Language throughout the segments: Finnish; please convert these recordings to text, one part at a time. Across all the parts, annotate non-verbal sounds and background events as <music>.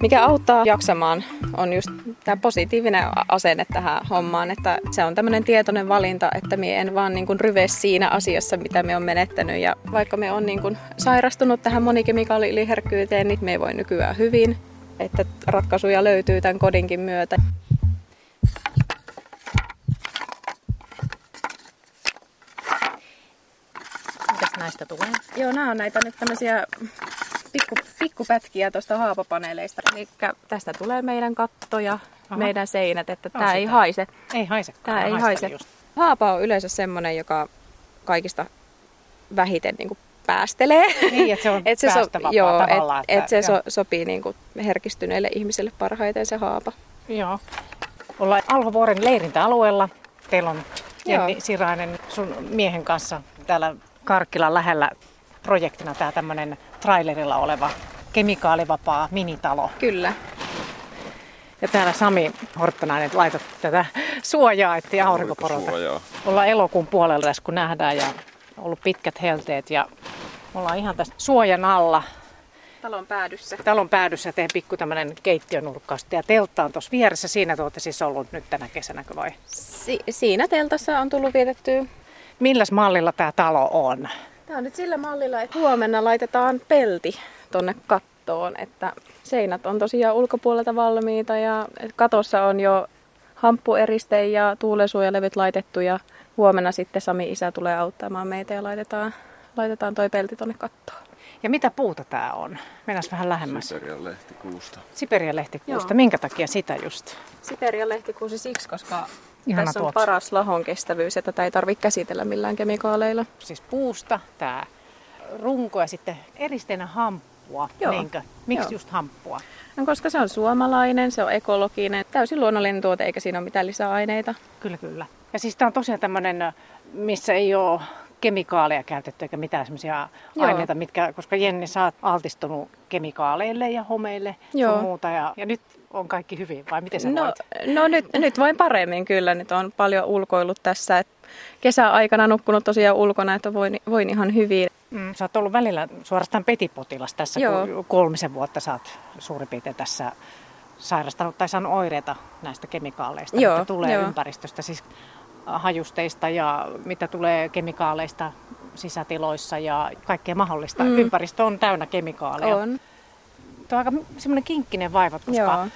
Mikä auttaa jaksamaan on just tämä positiivinen asenne tähän hommaan, että se on tämmöinen tietoinen valinta, että me en vaan niin kuin ryve siinä asiassa, mitä me on menettänyt. Ja vaikka me on niin kuin sairastunut tähän monikemikaali-yliherkkyyteen, niin me voi nykyään hyvin, että ratkaisuja löytyy tämän kodinkin myötä. Mitäs näistä tulee? Joo, nämä on näitä nyt tämmöisiä pikku, pikkupätkiä tuosta haapapaneeleista. Eli tästä tulee meidän katto ja Aha. meidän seinät, että tämä ei haise. Ei haise. Tämä ei haise. Just. Haapa on yleensä semmoinen, joka kaikista vähiten niin kuin päästelee. Niin, että se on <laughs> et se so, joo, et, että, et se so, sopii niin kuin herkistyneille ihmisille parhaiten se haapa. Joo. Ollaan Alhovuoren leirintäalueella. Teillä on Jenni. Sirainen sun miehen kanssa täällä Karkkilan lähellä projektina tämä tämmöinen trailerilla oleva kemikaalivapaa minitalo. Kyllä. Ja täällä Sami Horttanainen laitat tätä suojaa, ettei aurinkoporota. Ollaan elokuun puolella kun nähdään ja ollut pitkät helteet ja ollaan ihan tässä suojan alla. Talon päädyssä. Talon päädyssä tehdään pikku tämmöinen keittiönurkkaus. Ja teltta on tuossa vieressä. Siinä te olette siis ollut nyt tänä kesänäkö vai? Si- siinä teltassa on tullut vietettyä. Milläs mallilla tämä talo on? Tämä on nyt sillä mallilla, että huomenna laitetaan pelti tonne kattoon, että seinät on tosiaan ulkopuolelta valmiita ja katossa on jo hamppueriste ja tuulensuojalevyt laitettu ja huomenna sitten Sami isä tulee auttamaan meitä ja laitetaan, laitetaan toi pelti tonne kattoon. Ja mitä puuta tämä on? Mennään vähän lähemmäs. Siperian lehtikuusta. Siperian lehtikuusta. Joo. Minkä takia sitä just? Siperian lehtikuusi siksi, koska Ihana tässä on tuoksu. paras lahon kestävyys, että tätä ei tarvitse käsitellä millään kemikaaleilla. Siis puusta tämä runko ja sitten eristeenä hamppua. Joo. Niinkö? Miksi Joo. just hamppua? No, koska se on suomalainen, se on ekologinen, täysin luonnollinen tuote eikä siinä ole mitään lisäaineita. Kyllä, kyllä. Ja siis tämä on tosiaan tämmöinen, missä ei ole kemikaaleja käytetty eikä mitään semmoisia aineita, mitkä, koska Jenni, sä oot altistunut kemikaaleille ja homeille ja muuta. Ja, ja nyt on kaikki hyvin, vai miten sä no, voit? No nyt, nyt voin paremmin kyllä. Nyt on paljon ulkoillut tässä. Et kesäaikana nukkunut tosiaan ulkona, että voin, voin ihan hyvin. Mm, sä oot ollut välillä suorastaan petipotilas tässä, Joo. kun kolmisen vuotta sä oot suurin piirtein tässä sairastanut tai saanut oireita näistä kemikaaleista, Joo, mitä tulee jo. ympäristöstä. Siis hajusteista ja mitä tulee kemikaaleista sisätiloissa ja kaikkea mahdollista. Mm. Ympäristö on täynnä kemikaaleja. On. Tuo on aika semmoinen kinkkinen vaiva, koska Joo.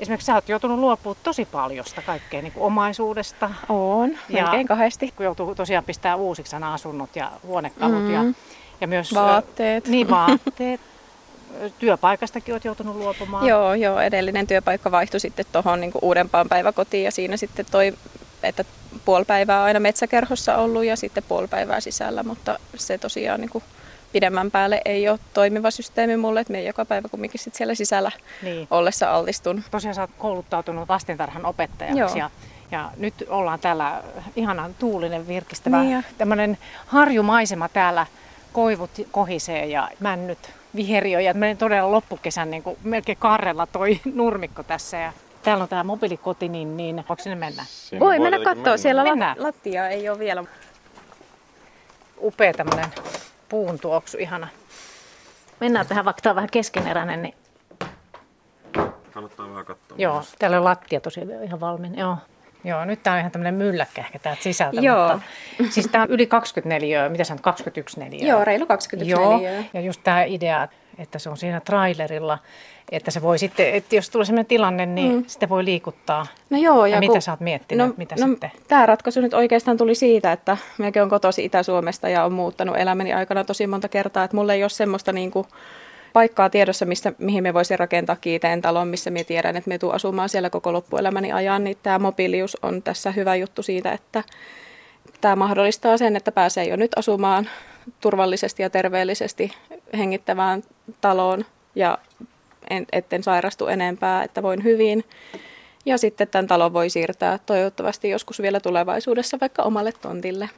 esimerkiksi sä oot joutunut luopua tosi paljosta kaikkea niin kuin omaisuudesta. On, ja melkein kahdesti. Kun joutuu tosiaan pistää uusiksi nämä asunnot ja huonekalut mm. ja, ja myös vaatteet. Niin, vaatteet. Työpaikastakin olet joutunut luopumaan. Joo, joo, edellinen työpaikka vaihtui sitten tuohon niin uudempaan päiväkotiin ja siinä sitten toi, että puoli päivää aina metsäkerhossa ollut ja sitten puoli päivää sisällä, mutta se tosiaan niin kuin pidemmän päälle ei ole toimiva systeemi mulle, että me joka päivä kumminkin sit siellä sisällä niin. ollessa altistun. Tosiaan sä oot kouluttautunut lastentarhan opettajaksi Joo. ja ja nyt ollaan täällä ihanan tuulinen virkistävä niin tämmöinen harjumaisema täällä. Koivut kohisee ja männyt viheriö ja todella loppukesän niin kuin melkein karrella toi nurmikko tässä. Ja Täällä on tämä mobiilikoti, niin, niin voiko sinne mennä? Sinne voi mennä katsoa, siellä Mennään. lattia ei ole vielä. Upea tämmöinen puun tuoksu, ihana. Mennään tähän, vaikka tämä on vähän keskeneräinen. Niin... Kannattaa vähän katsoa. Joo, täällä on lattia tosiaan ihan valmiin. Joo. Joo, nyt tämä on ihan tämmöinen mylläkkä ehkä täältä sisältä. Joo. Mutta, siis tämä on yli 24, mitä sä 21 neliöä? Joo, reilu 21 Joo, neliöä. ja just tämä idea, että se on siinä trailerilla, että se voi sitten, että jos tulee sellainen tilanne, niin mm. sitä voi liikuttaa. No joo. Ja, ja mitä kun, sä oot miettinyt, no, mitä no, sitten? Tämä ratkaisu nyt oikeastaan tuli siitä, että minäkin olen kotosi Itä-Suomesta ja on muuttanut elämäni aikana tosi monta kertaa, että mulla ei ole semmoista niin kuin paikkaa tiedossa, missä, mihin me voisin rakentaa kiiteen talon, missä me tiedän, että me tuun asumaan siellä koko loppuelämäni ajan, niin tämä mobiilius on tässä hyvä juttu siitä, että tämä mahdollistaa sen, että pääsee jo nyt asumaan turvallisesti ja terveellisesti hengittävään taloon ja en, etten sairastu enempää, että voin hyvin. Ja sitten tämän talon voi siirtää toivottavasti joskus vielä tulevaisuudessa vaikka omalle tontille.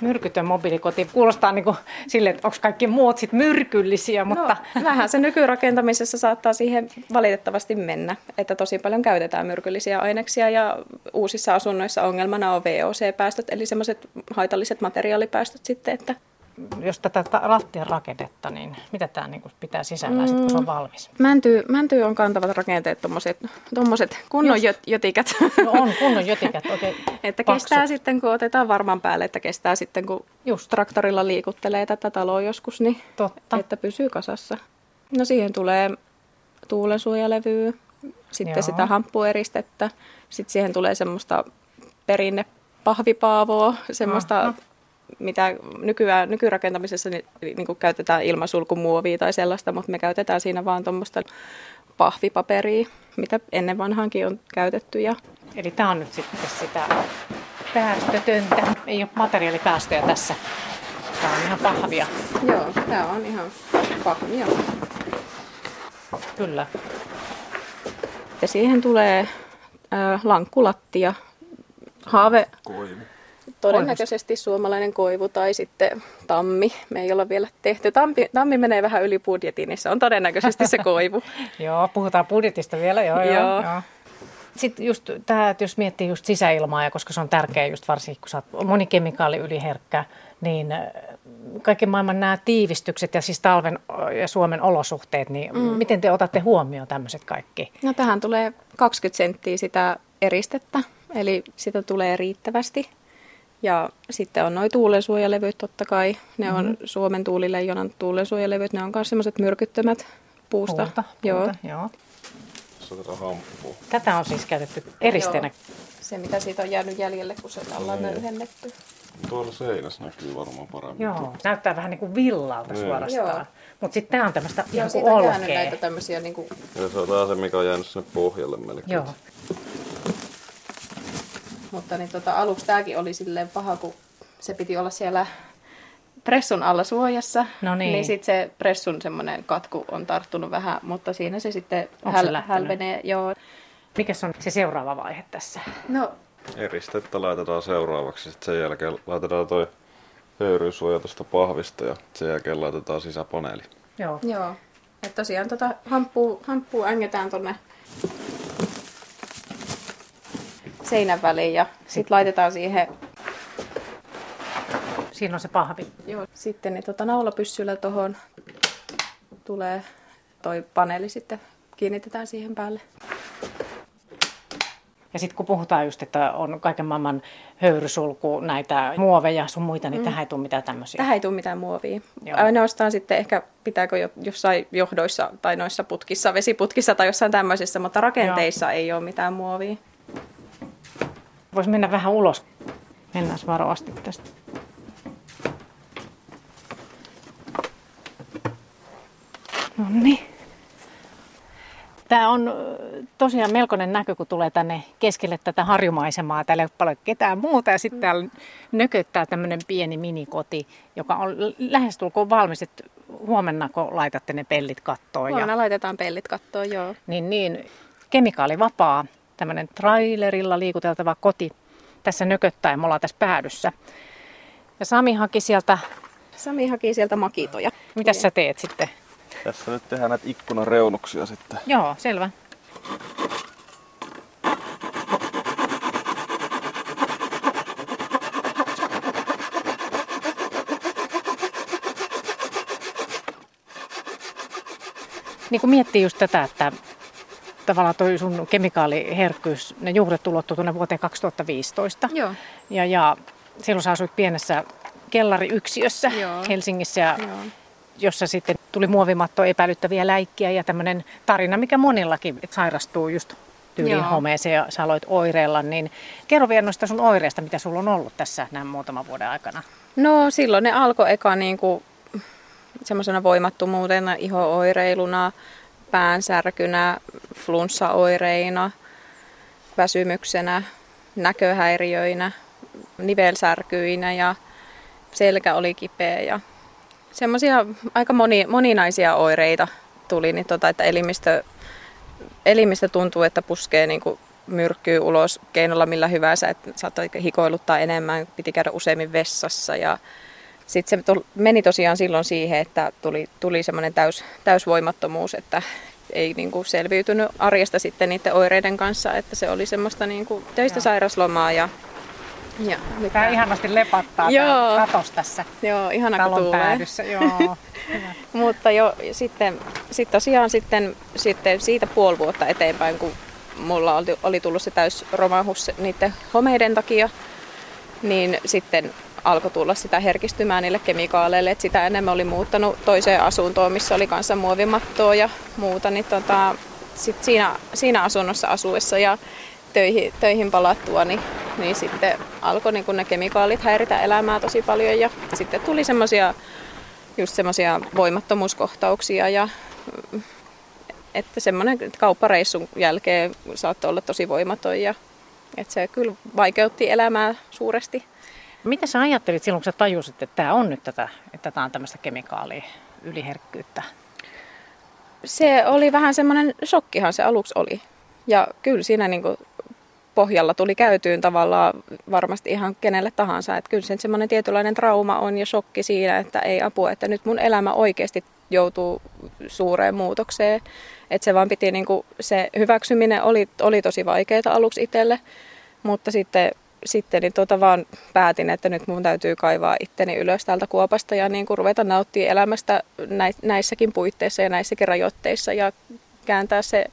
Myrkytön mobiilikoti kuulostaa niin kuin sille, että onko kaikki muut sit myrkyllisiä, no, mutta... No, <laughs> vähän se nykyrakentamisessa saattaa siihen valitettavasti mennä, että tosi paljon käytetään myrkyllisiä aineksia ja uusissa asunnoissa ongelmana on VOC-päästöt, eli semmoiset haitalliset materiaalipäästöt sitten, että jos tätä lattian rakennetta, niin mitä tämä niin pitää sisällä, mm. kun se on valmis? Mänty, mänty on kantavat rakenteet, tuommoiset kunnon jos, jötikät. No on kunnon jötikät, oikein <laughs> Että paksut. kestää sitten, kun otetaan varman päälle, että kestää sitten, kun just traktorilla liikuttelee tätä taloa joskus, niin Totta. että pysyy kasassa. No siihen tulee tuulensuojalevyä, sitten Joo. sitä hamppueristettä, sitten siihen tulee semmoista perinne pahvipaavoa, semmoista Aha mitä nykyään, nykyrakentamisessa niin, niin kuin käytetään ilmasulkumuovia tai sellaista, mutta me käytetään siinä vaan tuommoista pahvipaperia, mitä ennen vanhaankin on käytetty. Ja... Eli tämä on nyt sitten sitä päästötöntä. Ei ole materiaalipäästöjä tässä. Tämä on ihan pahvia. Joo, tämä on ihan pahvia. Kyllä. Ja siihen tulee äh, lankkulattia, haave, Koivu. Todennäköisesti suomalainen koivu tai sitten tammi. Me ei olla vielä tehty. Tammi, tammi menee vähän yli budjetin, niin se on todennäköisesti se koivu. <laughs> joo, puhutaan budjetista vielä, joo. joo. joo. joo. Sitten just tämä, että jos miettii just sisäilmaa, ja koska se on tärkeä just varsinkin, kun sä oot monikemikaali yliherkkä, niin äh, kaiken maailman nämä tiivistykset ja siis talven ja Suomen olosuhteet, niin mm. miten te otatte huomioon tämmöiset kaikki? No tähän tulee 20 senttiä sitä eristettä, eli sitä tulee riittävästi. Ja sitten on noin tuulensuojalevyt totta kai. Ne mm-hmm. on Suomen tuulileijonan tuulensuojalevyt. Ne on myös semmoiset myrkyttömät puusta. Puuta, joo. Puuta, joo. Tätä on siis käytetty eristeenä. Joo. Se mitä siitä on jäänyt jäljelle, kun se ollaan niin. yhdennetty. Tuolla seinässä näkyy varmaan paremmin. Joo, näyttää vähän niin kuin villalta niin. suorastaan. Mutta sitten tämä on tämmöistä ihan kuin olkea. näitä tämmöisiä niin kuin... Ja se on taas se, mikä on jäänyt sinne pohjalle melkein. Joo. Mutta niin tota, aluksi tämäkin oli silleen paha, kun se piti olla siellä pressun alla suojassa. No niin. Niin sitten se pressun semmoinen katku on tarttunut vähän, mutta siinä se sitten häl- se hälvenee. Joo. Mikäs on se seuraava vaihe tässä? No, Eristettä laitetaan seuraavaksi. Sitten sen jälkeen laitetaan toi höyrysuoja tuosta pahvista ja sen jälkeen laitetaan sisäpaneeli. Joo. Joo. Et tosiaan tota hamppua, hamppua ängetään tonne seinän väliin ja sitten laitetaan siihen... Siinä on se pahvi. Joo. Sitten niin tota naulapyssyllä tuohon tulee toi paneeli sitten kiinnitetään siihen päälle. Ja sitten kun puhutaan just, että on kaiken maailman höyrysulku, näitä muoveja sun muita, niin mm. tähän ei tule mitään tämmöisiä. Tähän ei tule mitään muovia. Joo. Ainoastaan sitten ehkä pitääkö jossain johdoissa tai noissa putkissa, vesiputkissa tai jossain tämmöisissä, mutta rakenteissa Joo. ei ole mitään muovia. Voisi mennä vähän ulos. Mennään varovasti tästä. No niin. Tämä on tosiaan melkoinen näkö, kun tulee tänne keskelle tätä harjumaisemaa. Täällä ei ole paljon ketään muuta ja sitten täällä nököttää tämmöinen pieni minikoti, joka on lähestulkoon valmis, että huomenna kun laitatte ne pellit kattoon. Huomenna ja... laitetaan pellit kattoon, joo. Niin, niin kemikaalivapaa tämmöinen trailerilla liikuteltava koti tässä nököttää ja me ollaan tässä päädyssä. Ja Sami haki sieltä... Sami haki sieltä makitoja. Mitä sä teet sitten? Tässä nyt tehdään näitä ikkunan reunuksia sitten. Joo, selvä. Niin kun miettii just tätä, että tavallaan toi sun kemikaaliherkkyys, ne juuret ulottuu tuonne vuoteen 2015. Joo. Ja, ja silloin sä asuit pienessä kellariyksiössä Joo. Helsingissä, ja, Joo. jossa sitten tuli muovimatto epäilyttäviä läikkiä ja tämmöinen tarina, mikä monillakin sairastuu just tyyliin homeeseen ja sä aloit oireella, niin kerro vielä noista sun oireista, mitä sulla on ollut tässä näin muutaman vuoden aikana. No silloin ne alkoi eka niin kuin semmoisena voimattomuutena, iho-oireiluna, päänsärkynä, flunssaoireina, väsymyksenä, näköhäiriöinä, nivelsärkyinä ja selkä oli kipeä ja semmoisia aika moni, moninaisia oireita tuli, niin tota, että elimistö, elimistö tuntuu, että puskee niin kuin myrkkyy ulos keinolla millä hyvänsä, että saattoi hikoiluttaa enemmän, piti käydä useimmin vessassa ja sitten se meni tosiaan silloin siihen, että tuli, tuli semmoinen täys, täysvoimattomuus, että ei niin kuin selviytynyt arjesta sitten niiden oireiden kanssa, että se oli semmoista niin kuin töistä sairaslomaa ja Ja, Tämä ihanasti lepattaa Joo. katos tässä Joo, ihana talon päädyssä. Joo, <laughs> Mutta jo sitten, sitten tosiaan sitten, sitten siitä puoli vuotta eteenpäin, kun mulla oli, oli tullut se täys romahus niiden homeiden takia, niin sitten alkoi tulla sitä herkistymään niille kemikaaleille. Et sitä ennen oli muuttanut toiseen asuntoon, missä oli kanssa muovimattoa ja muuta. Niin tota, sit siinä, siinä asunnossa asuessa ja töihin, töihin palattua, niin, niin sitten alkoi niin ne kemikaalit häiritä elämää tosi paljon. Ja sitten tuli semmoisia just semmoisia voimattomuuskohtauksia ja että semmoinen kauppareissun jälkeen saattoi olla tosi voimaton ja että se kyllä vaikeutti elämää suuresti. Mitä sä ajattelit silloin, kun sä tajusit, että tämä on nyt tätä, että tämä on tämmöistä kemikaalia yliherkkyyttä? Se oli vähän semmoinen shokkihan se aluksi oli. Ja kyllä siinä niin kuin pohjalla tuli käytyyn tavallaan varmasti ihan kenelle tahansa. Että kyllä se semmoinen tietynlainen trauma on ja shokki siinä, että ei apua, että nyt mun elämä oikeasti joutuu suureen muutokseen. Että se vaan piti, niin kuin, se hyväksyminen oli, oli tosi vaikeaa aluksi itselle, mutta sitten sitten niin tuota vaan päätin, että nyt mun täytyy kaivaa itteni ylös täältä kuopasta ja niin kuin ruveta nauttia elämästä näissäkin puitteissa ja näissäkin rajoitteissa ja kääntää se,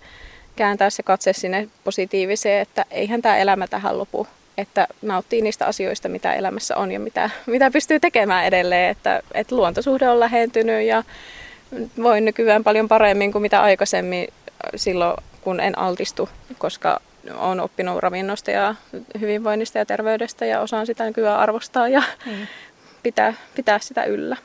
kääntää se katse sinne positiiviseen, että eihän tämä elämä tähän lopu. Että nauttii niistä asioista, mitä elämässä on ja mitä, mitä pystyy tekemään edelleen. Että, että luontosuhde on lähentynyt ja voin nykyään paljon paremmin kuin mitä aikaisemmin silloin, kun en altistu, koska olen oppinut ravinnosta ja hyvinvoinnista ja terveydestä ja osaan sitä nykyään arvostaa ja mm. pitää, pitää sitä yllä.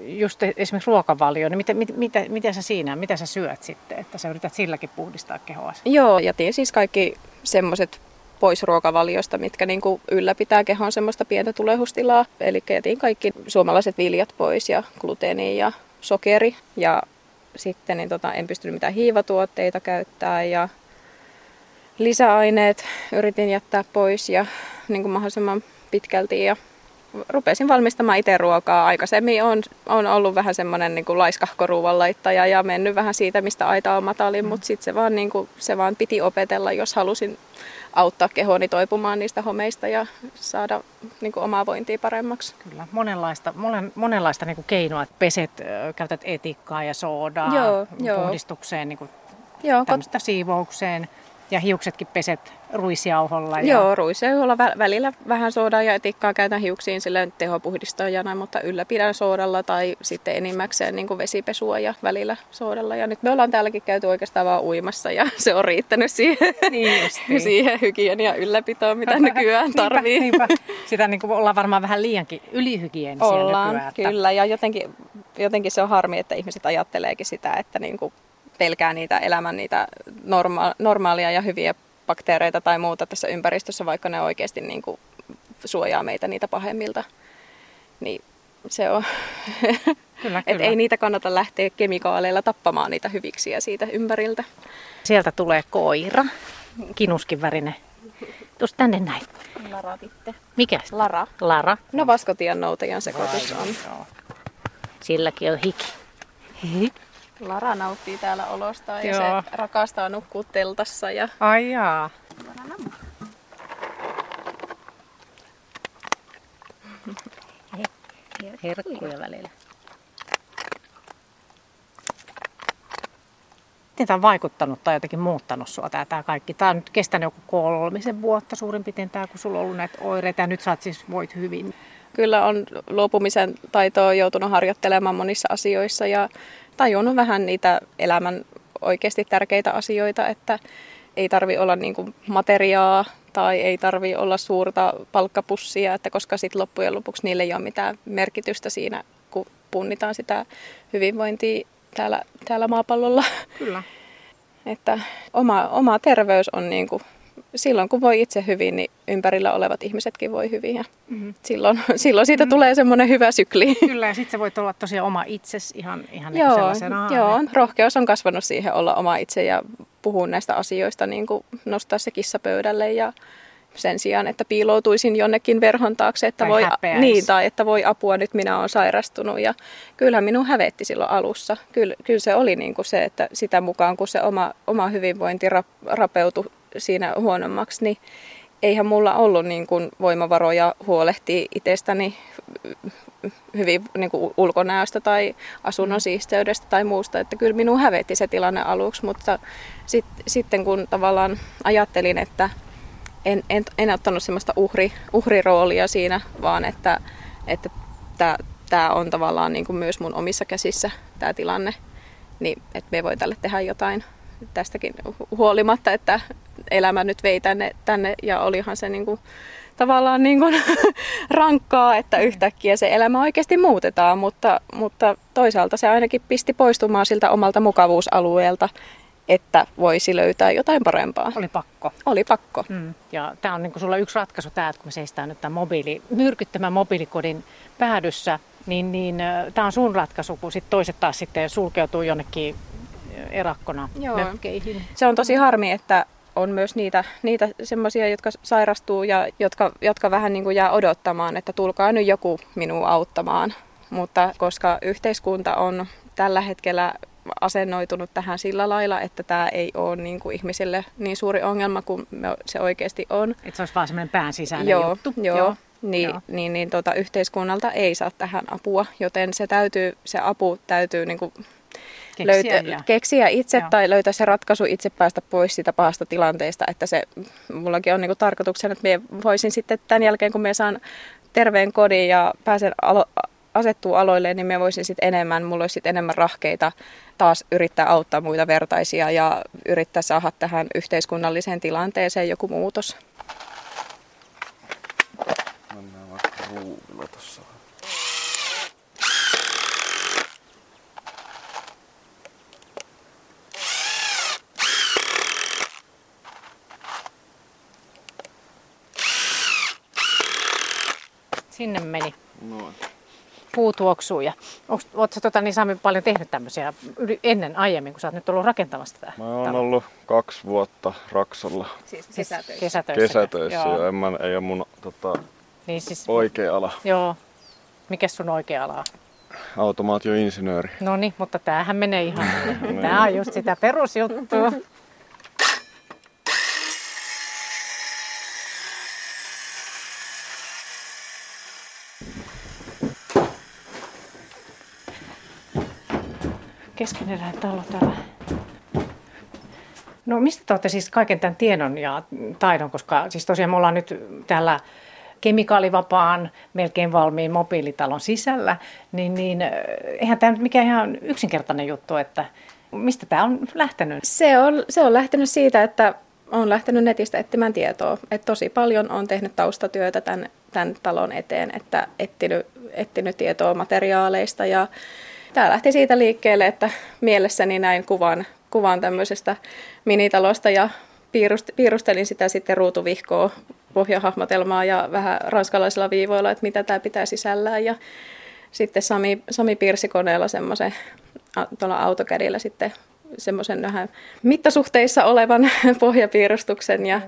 Just esimerkiksi ruokavalio, niin mitä, mitä, mitä, mitä sä siinä, mitä sä syöt sitten, että sä yrität silläkin puhdistaa kehoa? Joo, jätin siis kaikki semmoiset pois ruokavaliosta, mitkä niin kuin ylläpitää kehon semmoista pientä tulehustilaa. Eli jätin kaikki suomalaiset viljat pois ja gluteeni ja sokeri. Ja sitten niin tota, en pystynyt mitään hiivatuotteita käyttää ja lisäaineet yritin jättää pois ja niin kuin mahdollisimman pitkälti ja rupesin valmistamaan itse ruokaa. Aikaisemmin on, on ollut vähän semmoinen niin kuin laiskahko laittaja ja mennyt vähän siitä, mistä aita on matalin, mm. mutta sitten se, vaan, niin kuin, se vaan piti opetella, jos halusin auttaa kehoni toipumaan niistä homeista ja saada niin kuin, omaa vointia paremmaksi. Kyllä, monenlaista, monen, monenlaista niin kuin keinoa. Peset, käytät etikkaa ja soodaa joo, puhdistukseen, niin kuin, joo, kot... siivoukseen. Ja hiuksetkin peset ruisjauholla. Ja... Joo, ruisjauholla välillä vähän soodaa ja etikkaa käytän hiuksiin sille tehopuhdistajana, mutta ylläpidän soodalla tai sitten enimmäkseen niin kuin vesipesua ja välillä soodalla. Ja nyt me ollaan täälläkin käyty oikeastaan vaan uimassa ja <laughs> se on riittänyt siihen, niin <laughs> siihen hygienia ylläpitoon, mitä nykyään tarvii. niinpä, niinpä. Sitä niin kuin ollaan varmaan vähän liiankin ylihygienisiä ollaan, nykyään. Että... kyllä. Ja jotenkin, jotenkin se on harmi, että ihmiset ajatteleekin sitä, että niin kuin pelkää niitä elämän niitä norma- normaalia ja hyviä bakteereita tai muuta tässä ympäristössä, vaikka ne oikeasti niin kuin suojaa meitä niitä pahemmilta. Niin se on, <laughs> kyllä, että ei niitä kannata lähteä kemikaaleilla tappamaan niitä hyviksiä siitä ympäriltä. Sieltä tulee koira, kinuskin värinen. Tuossa tänne näin. Lara Titte. Mikä? Lara. Lara. No vaskotian noutajan sekoitus on. Silläkin on hiki. Lara nauttii täällä olosta ja Joo. se rakastaa nukkua teltassa. Ja... Ai jaa. <laughs> Herkkuja välillä. Miten tämä on vaikuttanut tai jotenkin muuttanut sinua tämä, tämä kaikki? Tämä on nyt kestänyt joku kolmisen vuotta suurin piirtein tämä, kun sulla on ollut näitä oireita ja nyt sä siis voit hyvin. Kyllä on luopumisen taitoa joutunut harjoittelemaan monissa asioissa ja tajunnut vähän niitä elämän oikeasti tärkeitä asioita, että ei tarvi olla niin kuin materiaa tai ei tarvi olla suurta palkkapussia, että koska sitten loppujen lopuksi niille ei ole mitään merkitystä siinä, kun punnitaan sitä hyvinvointia täällä, täällä maapallolla. Kyllä. että oma, oma terveys on niin kuin silloin kun voi itse hyvin, niin ympärillä olevat ihmisetkin voi hyvin. Ja mm-hmm. silloin, <laughs> silloin siitä mm-hmm. tulee semmoinen hyvä sykli. Kyllä, ja sitten sä voit olla tosiaan oma itses ihan, ihan niin joo, sellaisena. Joo, rohkeus on kasvanut siihen olla oma itse ja puhua näistä asioista, niin kuin nostaa se kissa pöydälle ja sen sijaan, että piiloutuisin jonnekin verhon taakse, että tai voi, niin, tai että voi apua, nyt minä olen sairastunut. Ja kyllähän minun hävetti silloin alussa. Kyllä, kyllä se oli niin kuin se, että sitä mukaan kun se oma, oma hyvinvointi rapeutui siinä huonommaksi, niin eihän mulla ollut niin kuin voimavaroja huolehtia itsestäni hyvin niin kuin ulkonäöstä tai asunnon mm. siisteydestä tai muusta. Että kyllä minun hävetti se tilanne aluksi, mutta sit, sitten kun tavallaan ajattelin, että en, en, en ottanut semmoista uhri, uhriroolia siinä, vaan että, että tämä on tavallaan niin kuin myös mun omissa käsissä tämä tilanne, niin että me voi tälle tehdä jotain tästäkin huolimatta, että elämä nyt vei tänne, tänne ja olihan se niin kuin, tavallaan niin kuin <laughs> rankkaa, että mm. yhtäkkiä se elämä oikeasti muutetaan, mutta, mutta toisaalta se ainakin pisti poistumaan siltä omalta mukavuusalueelta, että voisi löytää jotain parempaa. Oli pakko. Oli pakko. Mm. Ja tämä on niin kuin sulla yksi ratkaisu tämä, että kun me seistään nyt tämän mobiili, myrkyttämän mobiilikodin päädyssä, niin, niin tämä on sun ratkaisu, kun sit toiset taas sitten sulkeutuu jonnekin erakkona Joo. mökkeihin. Se on tosi harmi, että on myös niitä, niitä semmoisia, jotka sairastuu ja jotka, jotka vähän niin kuin jää odottamaan, että tulkaa nyt joku minua auttamaan. Mutta koska yhteiskunta on tällä hetkellä asennoitunut tähän sillä lailla, että tämä ei ole niin kuin ihmisille niin suuri ongelma kuin se oikeasti on. Että se olisi vaan semmoinen pään sisäinen joo, juttu. Joo, joo. Niin, joo. niin, niin tota, yhteiskunnalta ei saa tähän apua, joten se, täytyy, se apu täytyy niin kuin keksiä, löytä, ja... keksiä itse Joo. tai löytää se ratkaisu itse päästä pois siitä pahasta tilanteesta. Että se, mullakin on niin kuin tarkoituksena, että minä voisin sitten tämän jälkeen, kun me saan terveen kodin ja pääsen alo- asettuu aloille, niin me voisin sitten enemmän, mulla olisi sitten enemmän rahkeita taas yrittää auttaa muita vertaisia ja yrittää saada tähän yhteiskunnalliseen tilanteeseen joku muutos. Mennään vaikka ruuvilla tuossa. Sinne meni. Noin. Puu tuoksuu. Ja ootko tota, niin Sami paljon tehnyt tämmöisiä ennen aiemmin, kun sä oot nyt ollut rakentamassa tätä? Mä oon ollut kaksi vuotta Raksalla. Siis kesätöissä. Kesätöissä. Kesätöissä, joo. joo. En mä, ei ole mun tota, niin siis, oikea ala. Joo. Mikä sun oikea ala Automaatioinsinööri. No niin, mutta tämähän menee ihan. <laughs> Niin. Tämä on just sitä perusjuttua. <laughs> keskeneräinen talo täällä. No mistä te olette siis kaiken tämän tiedon ja taidon, koska siis tosiaan me ollaan nyt täällä kemikaalivapaan, melkein valmiin mobiilitalon sisällä, niin, niin eihän tämä nyt mikään ihan yksinkertainen juttu, että mistä tämä on lähtenyt? Se on, se on lähtenyt siitä, että on lähtenyt netistä etsimään tietoa. Et tosi paljon on tehnyt taustatyötä tämän, tämän talon eteen, että etsinyt, etsinyt tietoa materiaaleista ja tämä lähti siitä liikkeelle, että mielessäni näin kuvan, kuvan tämmöisestä minitalosta ja piirustelin sitä sitten ruutuvihkoa pohjahahmotelmaa ja vähän ranskalaisilla viivoilla, että mitä tämä pitää sisällään. Ja sitten Sami, Sami piirsi koneella semmoisen tuolla autokädillä sitten semmoisen vähän mittasuhteissa olevan <laughs> pohjapiirustuksen ja,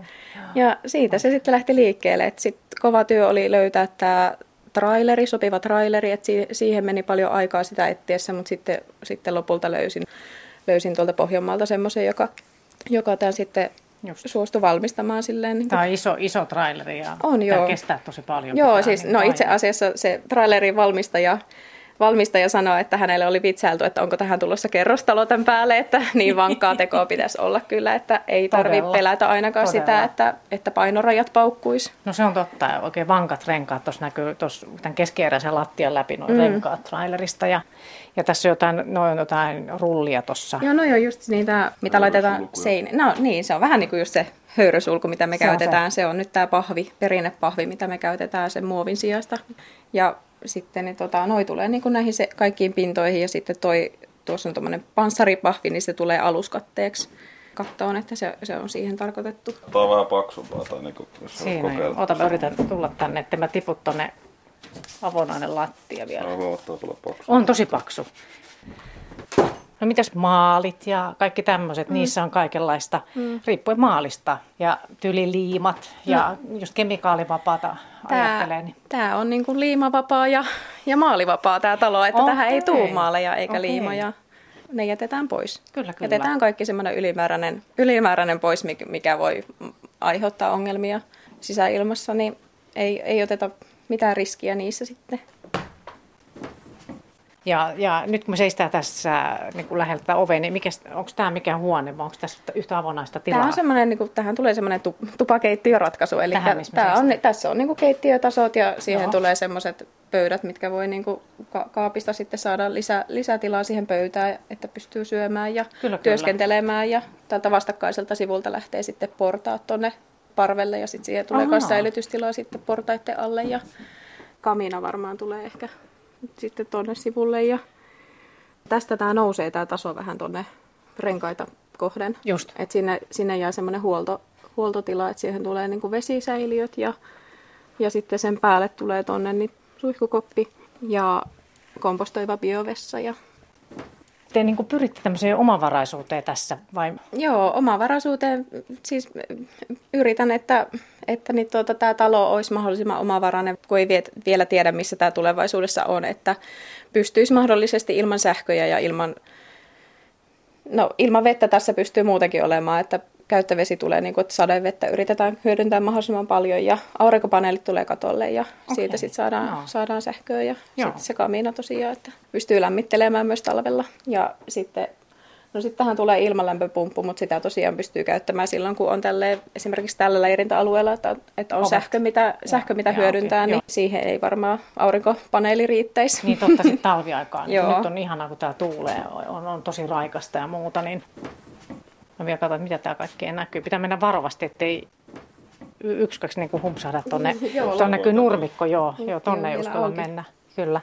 ja siitä se sitten lähti liikkeelle. että sit kova työ oli löytää tämä traileri, sopiva traileri, että siihen meni paljon aikaa sitä etsiessä, mutta sitten, sitten lopulta löysin, löysin tuolta Pohjanmaalta semmoisen, joka, joka tämän sitten Just. suostui valmistamaan silleen. Niin Tämä on iso, iso traileri ja on, joo. kestää tosi paljon. Joo, siis niin no itse asiassa se trailerin valmistaja valmistaja sanoi, että hänelle oli vitsailtu, että onko tähän tulossa kerrostalo tämän päälle, että niin vankkaa tekoa pitäisi olla kyllä, että ei tarvitse pelätä ainakaan Todella. sitä, että, että painorajat paukkuisi. No se on totta, oikein vankat renkaat, tuossa näkyy tuossa tämän keskieräisen lattian läpi noin mm. renkaat trailerista ja, ja tässä on jotain, noin jotain rullia tuossa. Joo, no joo, just niitä, mitä laitetaan seinään. No niin, se on vähän niin kuin just se höyrysulku, mitä me se käytetään. On se. se on nyt tämä pahvi, perinnepahvi, mitä me käytetään sen muovin sijasta. Ja sitten niin tota, noi tulee niin kuin näihin se, kaikkiin pintoihin ja sitten toi, tuossa on tuommoinen panssaripahvi, niin se tulee aluskatteeksi kattoon, että se, se on siihen tarkoitettu. Tämä on vähän paksumpaa, tai niin kuin, jos Siinä, Ota, mä yritän tulla tänne, että mä tiput tonne avonainen lattia vielä. No, paksu. On tosi paksu. No mitäs maalit ja kaikki tämmöiset, mm. niissä on kaikenlaista, mm. riippuen maalista. Ja tyyliliimat ja no. just kemikaalivapaata tää, ajattelee. Niin. Tämä on niin kuin liimavapaa ja, ja maalivapaa tämä talo, että okay. tähän ei tuu maaleja eikä okay. liimoja. Ne jätetään pois. Kyllä, kyllä. Jätetään kaikki semmoinen ylimääräinen, ylimääräinen pois, mikä voi aiheuttaa ongelmia. sisäilmassa, niin ei, ei oteta mitään riskiä niissä sitten. Ja, ja nyt kun me seistää tässä niin kuin läheltä ovea, niin onko tämä mikä huone vai onko tässä yhtä avonaista tilaa? Tämä on semmoinen, niin kuin, tähän tulee semmoinen tu, tupakeittiöratkaisu. Eli tähän, tämä on, tässä on niin kuin keittiötasot ja siihen Joo. tulee semmoiset pöydät, mitkä voi niin kuin kaapista sitten saada lisä, lisätilaa siihen pöytään, että pystyy syömään ja kyllä, työskentelemään. Kyllä. Ja tältä vastakkaiselta sivulta lähtee sitten portaat tuonne parvelle ja sitten siihen tulee myös säilytystilaa sitten portaiden alle ja kamina varmaan tulee ehkä sitten tuonne sivulle ja tästä tämä nousee tämä taso vähän tuonne renkaita kohden. Just. Et sinne, sinne jää semmoinen huolto, huoltotila, että siihen tulee niin kuin vesisäiliöt ja, ja sitten sen päälle tulee tuonne niin suihkukoppi ja kompostoiva biovessa ja te niin pyritte tämmöiseen omavaraisuuteen tässä vai? Joo, omavaraisuuteen siis yritän, että, että niin tuota, tämä talo olisi mahdollisimman omavarainen, kun ei vielä tiedä, missä tämä tulevaisuudessa on, että pystyisi mahdollisesti ilman sähköjä ja ilman, no ilman vettä tässä pystyy muutenkin olemaan, että käyttövesi tulee, niin kuin, että sadevettä yritetään hyödyntää mahdollisimman paljon ja aurinkopaneelit tulee katolle ja okay. siitä sitten saadaan, no. saadaan sähköä ja sitten se kamiina tosiaan, että pystyy lämmittelemään myös talvella ja sitten No sitten tähän tulee ilmalämpöpumppu, mutta sitä tosiaan pystyy käyttämään silloin, kun on tälle, esimerkiksi tällä leirintäalueella, että, että on sähkö, mitä, sähkö, mitä hyödyntää, okay, niin joo. siihen ei varmaan aurinkopaneeli riittäisi. Niin totta, sitten talviaikaan. <laughs> Nyt on ihanaa, kun tämä tuulee, on, on tosi raikasta ja muuta, niin Mä vielä katsoin, mitä tää kaikkea näkyy. Pitää mennä varovasti, ettei yksi, kaksi niin humpsahda tonne. <laughs> Tuonne näkyy nurmikko, joo. joo tonne ei uskalla onkin. mennä. Kyllä.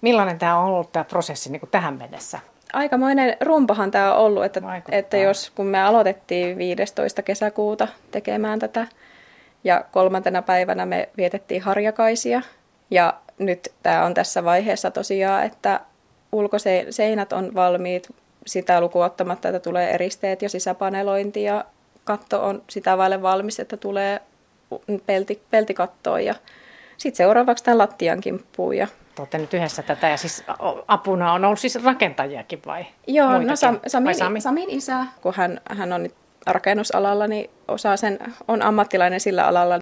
Millainen tämä on ollut tämä prosessi niin tähän mennessä? Aikamoinen rumpahan tämä on ollut, että, että jos kun me aloitettiin 15. kesäkuuta tekemään tätä ja kolmantena päivänä me vietettiin harjakaisia ja nyt tämä on tässä vaiheessa tosiaan, että ulkoseinät on valmiit, sitä lukuottamatta, että tulee eristeet ja sisäpanelointi ja katto on sitä vaille valmis, että tulee pelti, peltikattoon ja sitten seuraavaksi tämän lattian kimppuun. Ja... Olette nyt yhdessä tätä ja siis apuna on ollut siis rakentajiakin vai? Joo, Muitakin? no Sam, Samin, Sami? Samin isä, kun hän, hän on rakennusalalla, niin osaa sen, on ammattilainen sillä alalla.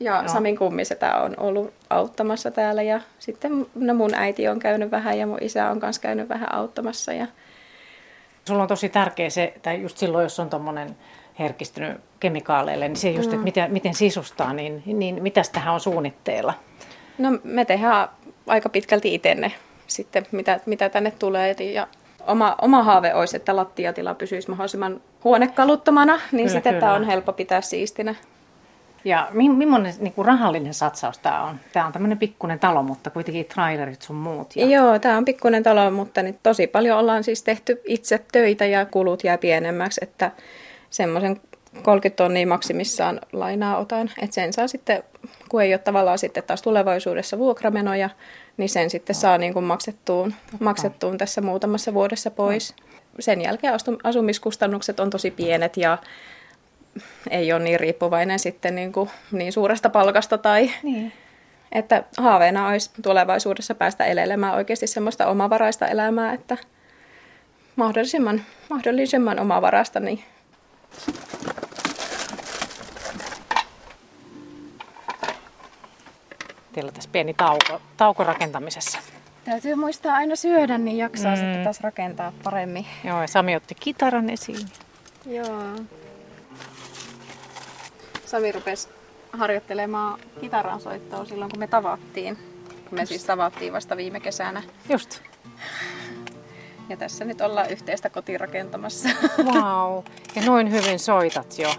Ja no. Samin kummisetä on ollut auttamassa täällä ja sitten no mun äiti on käynyt vähän ja mun isä on kanssa käynyt vähän auttamassa. Ja Sulla on tosi tärkeä se, tai just silloin, jos on tuommoinen herkistynyt kemikaaleille, niin se just, mm. että miten, miten sisustaa, niin, niin mitäs tähän on suunnitteilla? No me tehdään aika pitkälti itenne sitten, mitä, mitä tänne tulee. Ja oma, oma haave olisi, että lattiatila pysyisi mahdollisimman huonekaluttomana, niin kyllä, sitten kyllä. tämä on helppo pitää siistinä. Ja millainen niin kuin rahallinen satsaus tämä on? Tämä on tämmöinen pikkuinen talo, mutta kuitenkin trailerit sun muut. Ja... Joo, tämä on pikkuinen talo, mutta niin tosi paljon ollaan siis tehty itse töitä ja kulut jää pienemmäksi, että semmoisen 30 tonnia maksimissaan lainaa otan. Että sen saa sitten, kun ei ole tavallaan sitten taas tulevaisuudessa vuokramenoja, niin sen sitten saa niin kuin maksettuun, maksettuun tässä muutamassa vuodessa pois. Sen jälkeen asumiskustannukset on tosi pienet ja ei ole niin riippuvainen sitten niin, kuin, niin suuresta palkasta tai niin. että haaveena olisi tulevaisuudessa päästä elelemään oikeasti semmoista omavaraista elämää, että mahdollisimman, mahdollisimman omavarasta. Niin. Teillä on tässä pieni tauko, tauko rakentamisessa. Täytyy muistaa aina syödä, niin jaksaa mm. sitten taas rakentaa paremmin. Joo, ja Sami otti kitaran esiin. Joo. Sami rupesi harjoittelemaan kitaran soittoa silloin, kun me tavattiin. Me siis tavattiin vasta viime kesänä. Just. Ja tässä nyt ollaan yhteistä kotirakentamassa. Wow. <laughs> Ja noin hyvin soitat jo.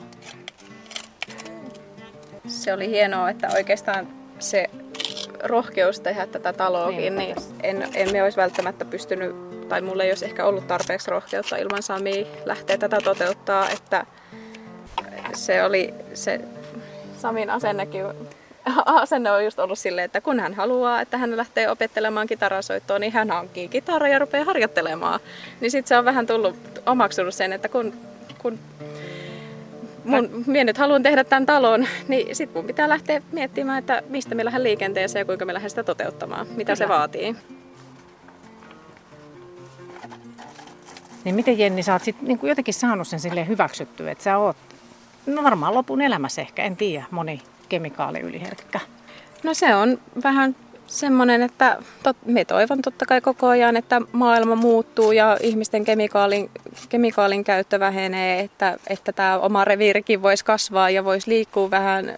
Se oli hienoa, että oikeastaan se rohkeus tehdä tätä taloakin, niin, niin en, emme olisi välttämättä pystynyt, tai mulle ei olisi ehkä ollut tarpeeksi rohkeutta ilman Sami lähteä tätä toteuttaa, että se oli se Samin asennekin <laughs> asenne on just ollut silleen, että kun hän haluaa, että hän lähtee opettelemaan kitarasoittoa, niin hän hankkii kitaraa ja rupeaa harjoittelemaan. Niin sitten se on vähän tullut omaksunut sen, että kun, kun mun, minä nyt haluan tehdä tämän talon, niin sitten mun pitää lähteä miettimään, että mistä me lähden liikenteeseen ja kuinka me lähden sitä toteuttamaan, mitä Kyllä. se vaatii. Niin miten Jenni, sä oot sit, niin jotenkin saanut sen silleen hyväksyttyä, että sä oot no varmaan lopun elämässä ehkä, en tiedä, moni kemikaali yliherkkä. No se on vähän semmoinen, että tot, me toivon totta kai koko ajan, että maailma muuttuu ja ihmisten kemikaalin, kemikaalin käyttö vähenee, että, että tämä oma reviirikin voisi kasvaa ja voisi liikkua vähän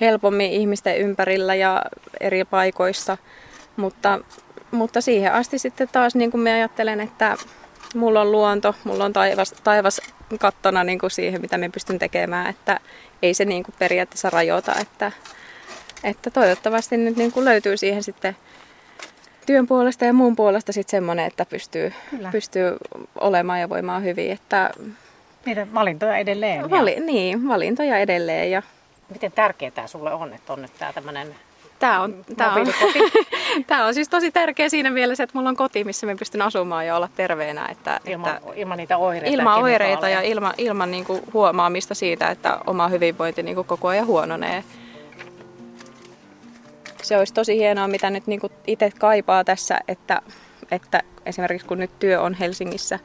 helpommin ihmisten ympärillä ja eri paikoissa. Mutta, mutta siihen asti sitten taas niin kuin me ajattelen, että mulla on luonto, mulla on taivas, taivas kattona niin kuin siihen, mitä me pystyn tekemään, että ei se niin kuin periaatteessa rajoita, että, että toivottavasti nyt niin kuin löytyy siihen sitten työn puolesta ja muun puolesta sitten semmoinen, että pystyy, pystyy olemaan ja voimaan hyvin. Että Niiden valintoja edelleen. Vali, ja... Niin, valintoja edelleen. Ja... Miten tärkeää sulle on, että on nyt tämä tämmöinen Tämä on, tämä, on, <laughs> tämä on siis tosi tärkeä siinä mielessä, että mulla on koti, missä me pystyn asumaan ja olla terveenä. Että, ilman, että, ilman niitä oireita Ilman oireita ja ilman, ilman niin kuin huomaamista siitä, että oma hyvinvointi niin kuin koko ajan huononee. Se olisi tosi hienoa, mitä nyt niin itse kaipaa tässä, että, että esimerkiksi kun nyt työ on Helsingissä,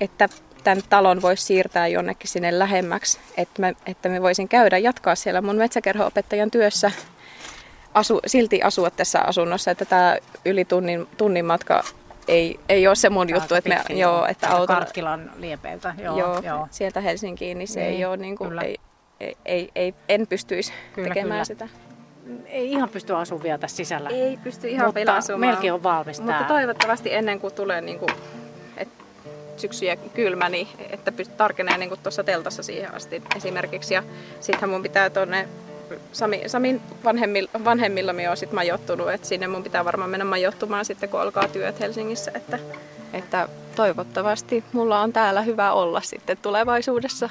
että tämän talon voisi siirtää jonnekin sinne lähemmäksi, että, me, että me voisin käydä jatkaa siellä mun metsäkerho-opettajan työssä asu, silti asua tässä asunnossa, että tämä yli tunnin, tunnin matka ei, ei ole se mun juttu, että, me, joo, että auton... Karkkilan liepeiltä, joo, joo, joo. sieltä Helsinkiin, niin se niin, ei ole niin kuin, ei, ei, ei, ei, en pystyisi kyllä, tekemään kyllä. sitä. Ei ihan pysty asumaan vielä tässä sisällä. Ei pysty ihan vielä asumaan. melkein on valmis Mutta tää. toivottavasti ennen kuin tulee niin kuin, et syksy ja kylmä, niin että pystyt tarkenee niin tuossa teltassa siihen asti esimerkiksi. Ja sittenhän mun pitää tuonne Sami, Samin vanhemmilla, vanhemmilla me on sitten majoittunut, että sinne mun pitää varmaan mennä majoittumaan sitten, kun alkaa työt Helsingissä, että, että toivottavasti mulla on täällä hyvä olla sitten tulevaisuudessa.